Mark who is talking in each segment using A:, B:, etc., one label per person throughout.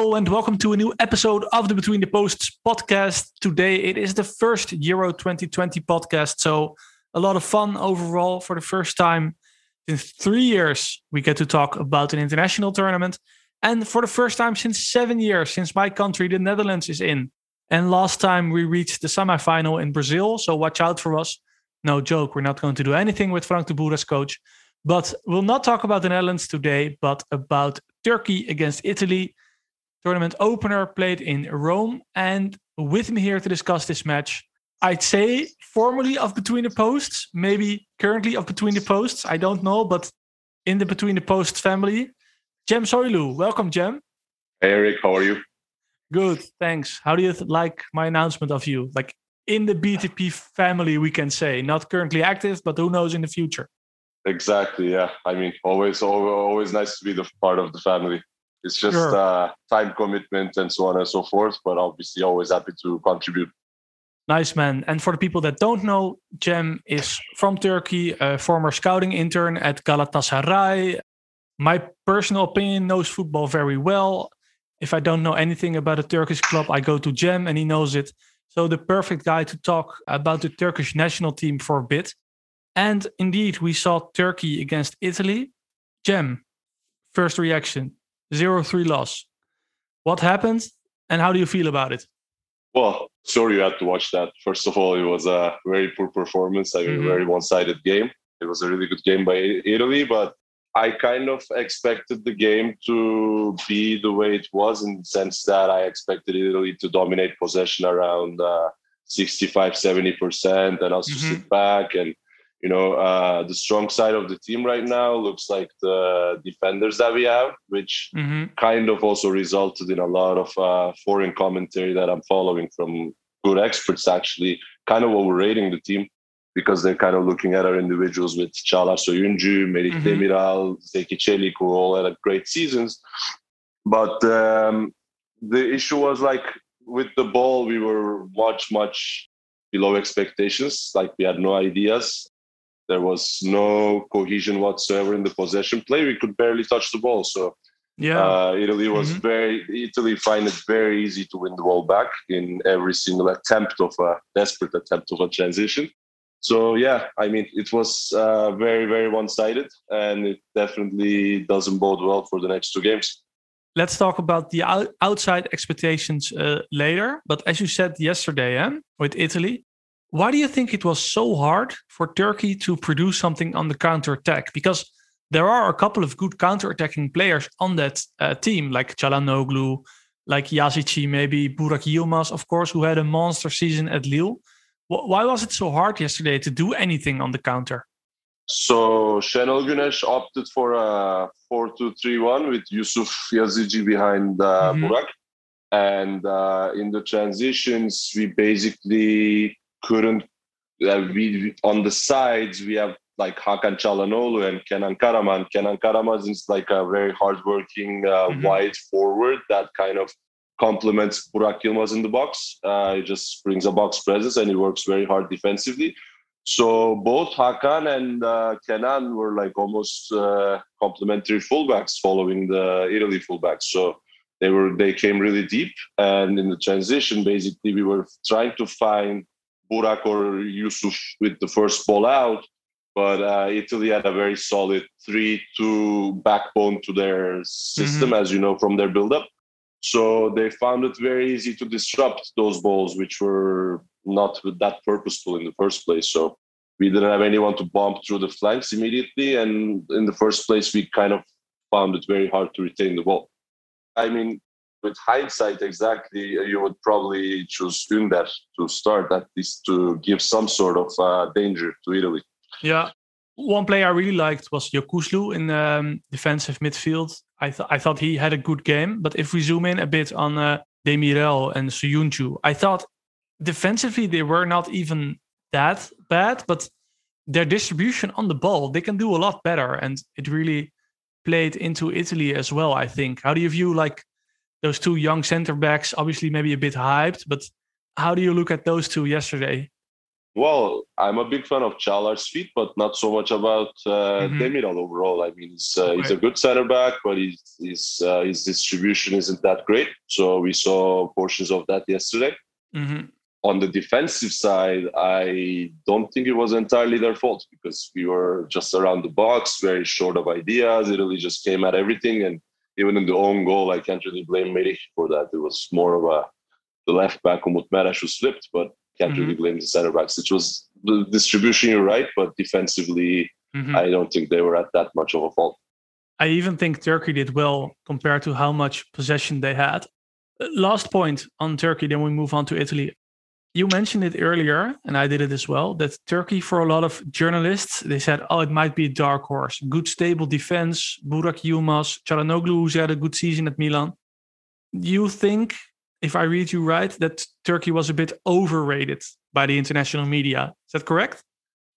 A: Hello and welcome to a new episode of the Between the Posts podcast. Today it is the first Euro 2020 podcast, so a lot of fun overall. For the first time in three years, we get to talk about an international tournament, and for the first time since seven years, since my country, the Netherlands, is in. And last time we reached the semifinal in Brazil, so watch out for us. No joke, we're not going to do anything with Frank de Boer as coach. But we'll not talk about the Netherlands today, but about Turkey against Italy tournament opener played in Rome. And with me here to discuss this match, I'd say formerly of Between the Posts, maybe currently of Between the Posts. I don't know, but in the Between the Posts family, Jem Soilu. Welcome, Jem.
B: Hey, Eric. How are you?
A: Good, thanks. How do you th- like my announcement of you? Like in the BTP family, we can say, not currently active, but who knows in the future.
B: Exactly. Yeah. I mean, always, always, always nice to be the part of the family. It's just
A: Sure.
B: uh, time commitment and so on and so forth. But obviously, always happy to contribute.
A: Nice man. And for the people that don't know, Jem is from Turkey, a former scouting intern at Galatasaray. My personal opinion knows football very well. If I don't know anything about a Turkish club, I go to Jem and he knows it. So the perfect guy to talk about the Turkish national team for a bit. And indeed, we saw Turkey against Italy. Jem, first reaction 0 3 loss. What happened and how do you feel about it?
B: Well, sure, you had to watch that. First of all, it was a very poor performance. I mean, a very one-sided game. It was a really good game by Italy, but I kind of expected the game to be the way it was in the sense that I expected Italy to dominate possession around uh, 65, 70%, and also
A: Mhm.
B: sit back. And, you know, uh, the strong side of the team right now looks like the defenders that we have, which
A: hmm
B: kind of also resulted in a lot of uh, foreign commentary that I'm following from good experts, actually, kind of overrating the team because they're kind of looking at our individuals with Çağlar Soyuncu, Merih
A: Mhm.
B: Demiral, Zeki Çelik, who all had great seasons. But um, the issue was like with the ball, we were much, much below expectations. Like we had no ideas. There was no cohesion whatsoever in the possession play. We could barely touch the ball. So
A: Yeah.
B: uh, Italy was
A: Mhm.
B: very Italy find it very easy to win the ball back in every single attempt of a desperate attempt of a transition. So yeah, I mean it was uh, very very one sided, and it definitely doesn't bode well for the next two games.
A: let's talk about the outside expectations uh, later. But as you said yesterday, eh, with Italy, why do you think it was so hard for Turkey to produce something on the counter attack? Because there are a couple of good counter attacking players on that uh, team, like Çalhanoğlu, like Yazici, maybe Burak Yilmaz, of course, who had a monster season at Lille. Wh- Why was it so hard yesterday to do anything on the counter?
B: So Şenol Güneş opted for a 4-2-3-1 with Yusuf Yazici behind uh,
A: Mhm.
B: Burak. And uh, in the transitions, we basically couldn't. Uh, we on the sides we have like Hakan Çalhanoğlu and Kenan Karaman. Kenan Karaman is like a very hardworking uh,
A: Mhm.
B: wide forward that kind of complements Burak Yilmaz in the box. Uh, he just brings a box presence and he works very hard defensively. So both Hakan and uh, Kenan were like almost uh, complementary fullbacks following the Italy fullbacks. So they were they came really deep, and in the transition, basically we were trying to find Burak or Yusuf with the first ball out, but uh, Italy had a very solid three-two backbone to their system, as you know from their build-up. So they found it very easy to disrupt those balls, which were not that purposeful in the first place. So we didn't have anyone to bomb through the flanks immediately. And in the first place, we kind of found it very hard to retain the ball. I mean, with hindsight, exactly, you would probably choose Ünder to start, at least to give some sort of uh, danger to Italy.
A: Yeah. One player I really liked was Yokuslu in um, defensive midfield. I, th- I thought he had a good game. But if we zoom in a bit on uh, Demiral and Söyüncü, I thought defensively they were not even that bad, but their distribution on the ball, they can do a lot better. And it really played into Italy as well, I think. How do you view like those two young center backs? Obviously, maybe a bit hyped, but how do you look at those two yesterday?
B: Well, I'm a big fan of Çağlar's feet, but not so much about uh, mm-hmm. Demiral overall. I mean, he's, uh, he's a good center back, but he's, he's uh, his distribution isn't that great. So we saw portions of that yesterday. Mm-hmm. On the defensive side, I don't think it was entirely their fault because we were just around the box, very short of ideas. Italy just came at everything, and even in the own goal, I can't really blame Merih for that. It was more of a the left back Umut Meraş who slipped, but can't mm-hmm. really blame the center backs. It was the distribution, you're right, but defensively, mm-hmm. I don't think they were at that much of a fault.
A: I even think Turkey did well compared to how much possession they had. Last point on Turkey, then we move on to Italy. You mentioned it earlier, and I did it as well, that Turkey, for a lot of journalists, they said, oh, it might be a dark horse. Good, stable defense. Burak Yilmaz, Çalhanoğlu, who's had a good season at Milan. You think if I read you right, that Turkey was a bit overrated by the international media. Is that correct?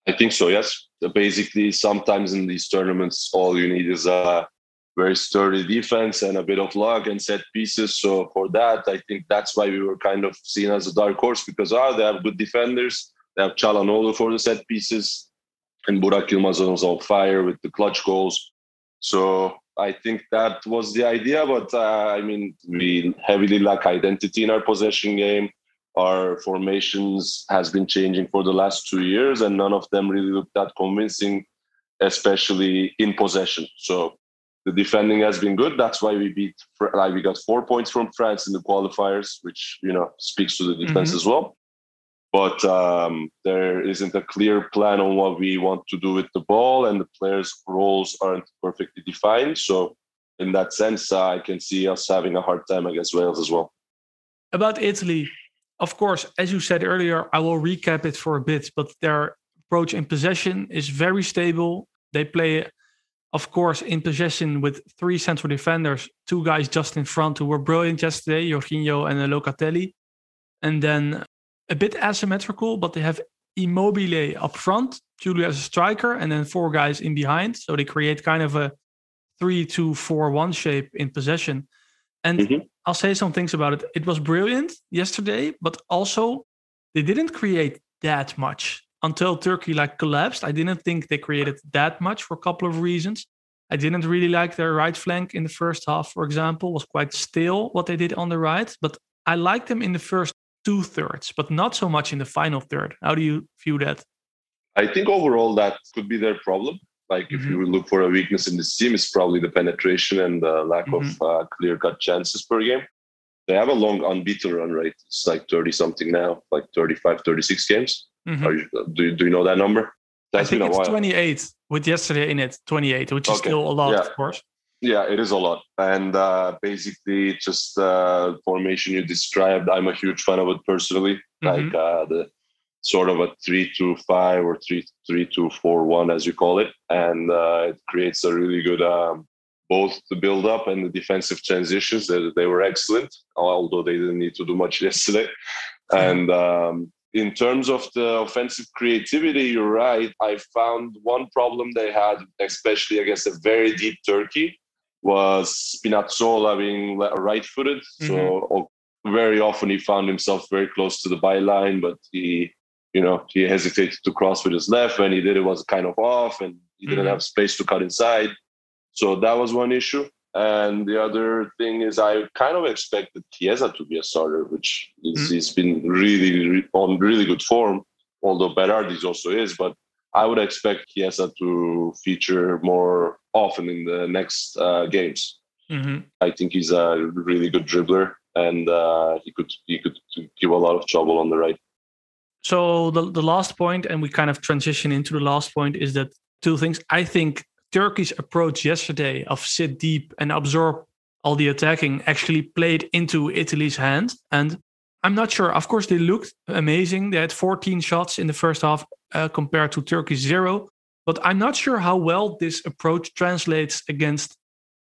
B: I think so, yes. Basically, sometimes in these tournaments, all you need is a very sturdy defense and a bit of luck and set pieces. So, for that, I think that's why we were kind of seen as a dark horse because ah, they have good defenders. They have Çalhanoğlu for the set pieces, and Burak Yilmaz was on fire with the clutch goals. So, I think that was the idea, but uh, I mean, we heavily lack identity in our possession game. Our formations has been changing for the last two years, and none of them really looked that convincing, especially in possession. So the defending has been good. That's why we beat. Like we got four points from France in the qualifiers, which you know speaks to the defense mm-hmm. as well but um, there isn't a clear plan on what we want to do with the ball, and the players' roles aren't perfectly defined. So, in that sense, uh, I can see us having a hard time against Wales as well.
A: About Italy, of course, as you said earlier, I will recap it for a bit, but their approach in possession is very stable. They play, of course, in possession with three central defenders, two guys just in front who were brilliant yesterday, Jorginho and Locatelli. And then a bit asymmetrical, but they have Immobile up front, Giulio as a striker, and then four guys in behind. So they create kind of a three-two-four-one shape in possession. And mm-hmm. I'll say some things about it. It was brilliant yesterday, but also they didn't create that much until Turkey like collapsed. I didn't think they created that much for a couple of reasons. I didn't really like their right flank in the first half, for example, was quite still what they did on the right. But I liked them in the first two thirds, but not so much in the final third. How do you view that?
B: I think overall that could be their problem. Like mm-hmm. if you look for a weakness in this team, it's probably the penetration and the lack mm-hmm. of uh, clear cut chances per game. They have a long unbeaten run rate. It's like 30 something now, like 35, 36 games. Mm-hmm. You, do, you, do you know that number?
A: That's I think it's 28 with yesterday in it, 28, which is still a lot, yeah. of course.
B: Yeah, it is a lot. And uh, basically, just uh, formation you described, I'm a huge fan of it personally. Mm-hmm. Like uh, the sort of a three two five or three three two four one, as you call it, and uh, it creates a really good um, both the build up and the defensive transitions. They, they were excellent, although they didn't need to do much yesterday. And um, in terms of the offensive creativity, you're right. I found one problem they had, especially against a very deep Turkey, was Spinazzola being right-footed, mm-hmm. so very often he found himself very close to the byline, but he, you know, he hesitated to cross with his left. When he did, it was kind of off, and he didn't mm-hmm. have space to cut inside. So that was one issue. And the other thing is, I kind of expected Chiesa to be a starter, which is, mm-hmm. he's been really on really good form. Although Berardi's also is, but I would expect Chiesa to feature more often in the next uh, games. Mm-hmm. I think he's a really good dribbler, and uh, he could he could give a lot of trouble on the right.
A: So the the last point, and we kind of transition into the last point, is that two things. I think Turkey's approach yesterday of sit deep and absorb all the attacking actually played into Italy's hand, and I'm not sure. Of course, they looked amazing. They had 14 shots in the first half uh, compared to Turkey's zero. But I'm not sure how well this approach translates against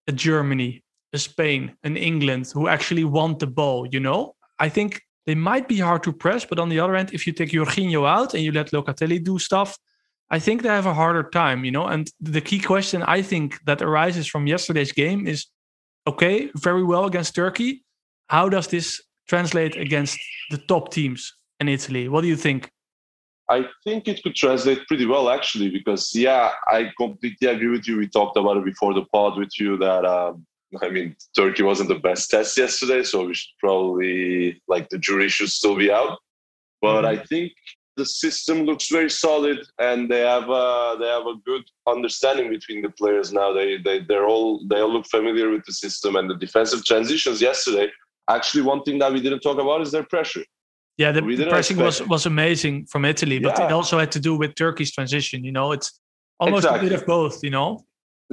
A: a Germany, a Spain, an England who actually want the ball. You know, I think they might be hard to press, but on the other end, if you take Jorginho out and you let Locatelli do stuff, I think they have a harder time. You know, and the key question I think that arises from yesterday's game is, okay, very well against Turkey. How does this translate against the top teams in Italy? What do you think?
B: I think it could translate pretty well, actually, because yeah, I completely agree with you. We talked about it before the pod with you that um, I mean, Turkey wasn't the best test yesterday, so we should probably like the jury should still be out. But mm-hmm. I think the system looks very solid, and they have a, they have a good understanding between the players now. They they they're all they all look familiar with the system and the defensive transitions yesterday. Actually, one thing that we didn't talk about is their pressure.
A: Yeah, the, the pressing was was amazing from Italy, but yeah. it also had to do with Turkey's transition. You know, it's almost exactly. a bit of both. You know.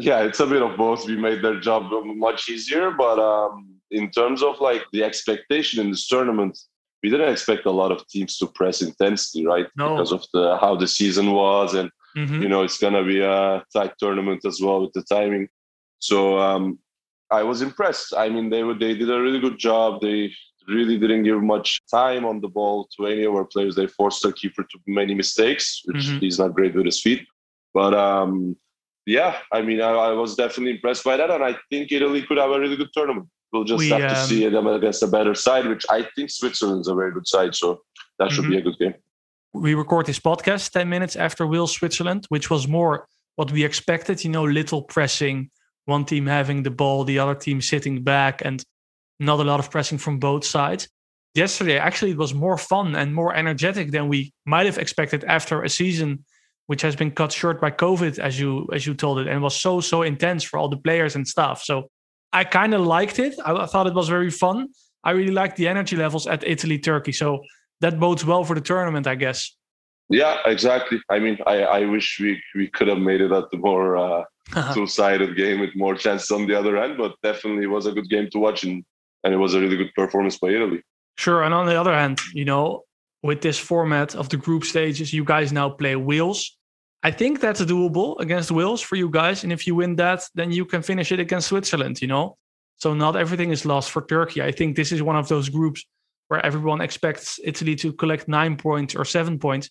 B: Yeah, it's a bit of both. We made their job much easier, but um, in terms of like the expectation in this tournament, we didn't expect a lot of teams to press intensely, right?
A: No.
B: Because of the how the season was, and mm-hmm. you know it's gonna be a tight tournament as well with the timing. So um, I was impressed. I mean, they were they did a really good job. They really didn't give much time on the ball to any of our players. They forced our keeper to many mistakes, which mm-hmm. he's not great with his feet. But um, yeah, I mean, I, I, was definitely impressed by that, and I think Italy could have a really good tournament. We'll just we, have to um, see them against a better side, which I think Switzerland's a very good side. So that should mm-hmm. be a good game.
A: We record this podcast 10 minutes after Wales Switzerland, which was more what we expected, you know, little pressing, one team having the ball, the other team sitting back, and not a lot of pressing from both sides. Yesterday, actually, it was more fun and more energetic than we might have expected after a season which has been cut short by COVID, as you as you told it, and was so so intense for all the players and stuff. So I kind of liked it. I, I thought it was very fun. I really liked the energy levels at Italy Turkey. So that bodes well for the tournament, I guess.
B: Yeah, exactly. I mean, I, I wish we, we could have made it at the more uh, two sided game with more chances on the other end, but definitely it was a good game to watch and, and it was a really good performance by Italy.
A: Sure. And on the other hand, you know, with this format of the group stages, you guys now play Wales. I think that's doable against Wales for you guys. And if you win that, then you can finish it against Switzerland, you know? So not everything is lost for Turkey. I think this is one of those groups where everyone expects Italy to collect nine points or seven points.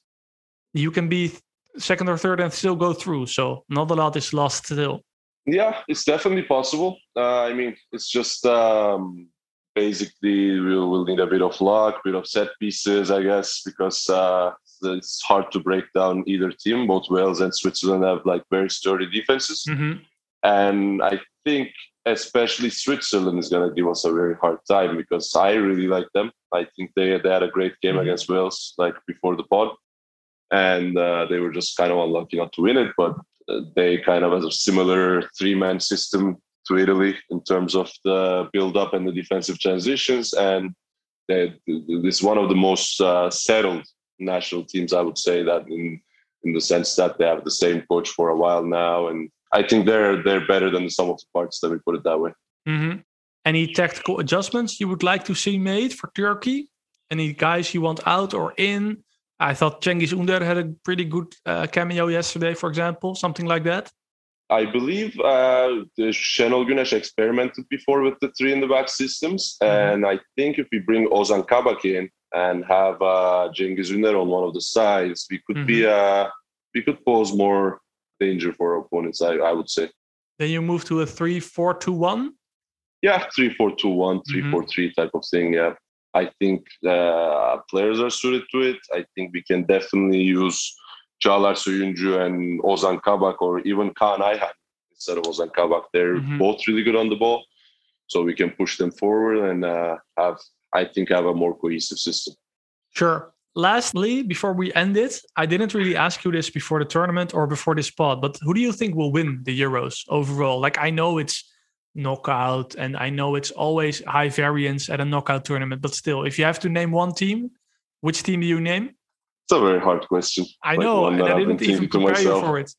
A: You can be second or third and still go through. So not a lot is lost still.
B: Yeah, it's definitely possible. Uh, I mean, it's just um, basically we'll, we'll, need a bit of luck, a bit of set pieces, I guess, because uh, it's hard to break down either team. Both Wales and Switzerland have like very sturdy defenses,
A: mm-hmm.
B: and I think especially Switzerland is going to give us a very hard time because I really like them. I think they they had a great game mm-hmm. against Wales like before the pod, and uh, they were just kind of unlucky not to win it, but uh, they kind of have a similar three man system to Italy in terms of the build up and the defensive transitions and. They, this is one of the most uh, settled national teams. I would say that in in the sense that they have the same coach for a while now, and I think they're they're better than the sum of the parts. Let me put it that way.
A: Mm-hmm. Any tactical adjustments you would like to see made for Turkey? Any guys you want out or in? I thought Cengiz Ünder had a pretty good uh, cameo yesterday, for example, something like that.
B: I believe uh, the Şenol Güneş experimented before with the three in the back systems, mm-hmm. and I think if we bring Ozan Kabak in, and have uh, Cengiz Ünder on one of the sides, we could mm-hmm. be uh, we could pose more danger for opponents. I, I would say.
A: Then you move to a three-four-two-one.
B: Yeah, three-four-two-one, three-four-three mm-hmm. type of thing. Yeah, I think uh, players are suited to it. I think we can definitely use Çağlar Söyüncü and Ozan Kabak or even Kaan Ayhan instead of Ozan Kabak. They're mm-hmm. both really good on the ball, so we can push them forward and uh, have I think I have a more cohesive system.
A: Sure. Lastly, before we end it, I didn't really ask you this before the tournament or before this pod, but who do you think will win the Euros overall? Like, I know it's knockout and I know it's always high variance at a knockout tournament, but still, if you have to name one team, which team do you name?
B: It's a very hard question.
A: I like know, and I didn't even prepare you for it.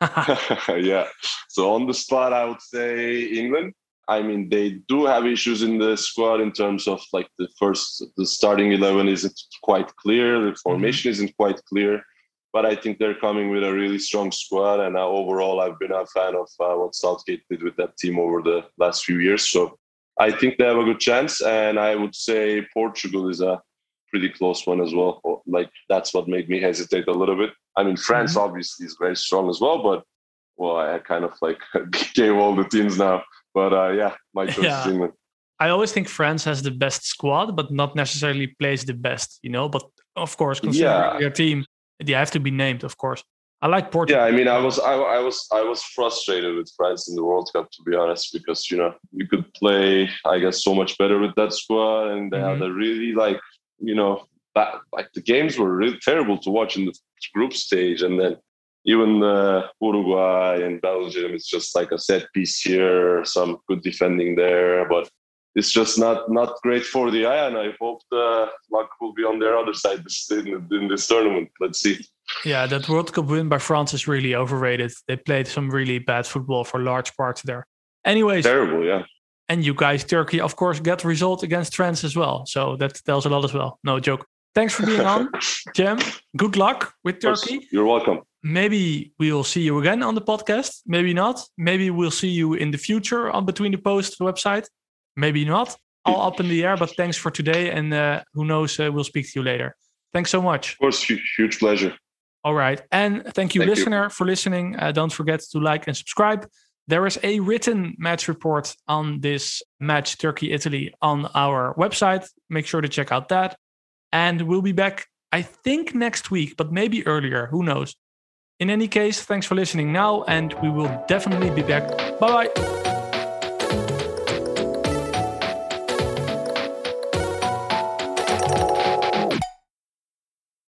B: yeah. So on the spot, I would say England. I mean, they do have issues in the squad in terms of like the first, the starting 11 isn't quite clear, the mm-hmm. formation mm-hmm. isn't quite clear. But I think they're coming with a really strong squad. And uh, overall, I've been a fan of uh, what Southgate did with that team over the last few years. So I think they have a good chance. And I would say Portugal is a pretty close one as well. Like, that's what made me hesitate a little bit. I mean, France mm-hmm. obviously is very strong as well, but well, I kind of like gave all the teams now. But uh, yeah, my choice yeah. is England.
A: I always think France has the best squad, but not necessarily plays the best, you know. But of course, considering yeah. your team, They have to be named, of course. I like Portugal.
B: Yeah, I mean, I was I, I was I was frustrated with France in the World Cup to be honest, because you know you could play, I guess, so much better with that squad, and they mm-hmm. had a really like you know that like the games were really terrible to watch in the group stage, and then even uh, Uruguay and Belgium, it's just like a set piece here, some good defending there, but it's just not not great for the eye. And I hope the luck will be on their other side this, in, in this tournament. Let's see.
A: Yeah, that World Cup win by France is really overrated. They played some really bad football for large parts there. Anyways,
B: terrible, yeah.
A: And you guys, Turkey, of course, get result against France as well. So that tells a lot as well. No joke. Thanks for being on, Jim. Good luck with Turkey.
B: You're welcome.
A: Maybe we'll see you again on the podcast. Maybe not. Maybe we'll see you in the future on Between the Post website. Maybe not. All up in the air. But thanks for today, and uh, who knows? Uh, we'll speak to you later. Thanks so much.
B: Of course, huge pleasure.
A: All right. And thank you, thank listener, you. for listening. Uh, don't forget to like and subscribe. There is a written match report on this match, Turkey Italy, on our website. Make sure to check out that. And we'll be back, I think, next week, but maybe earlier. Who knows? In any case, thanks for listening now, and we will definitely be back. Bye bye.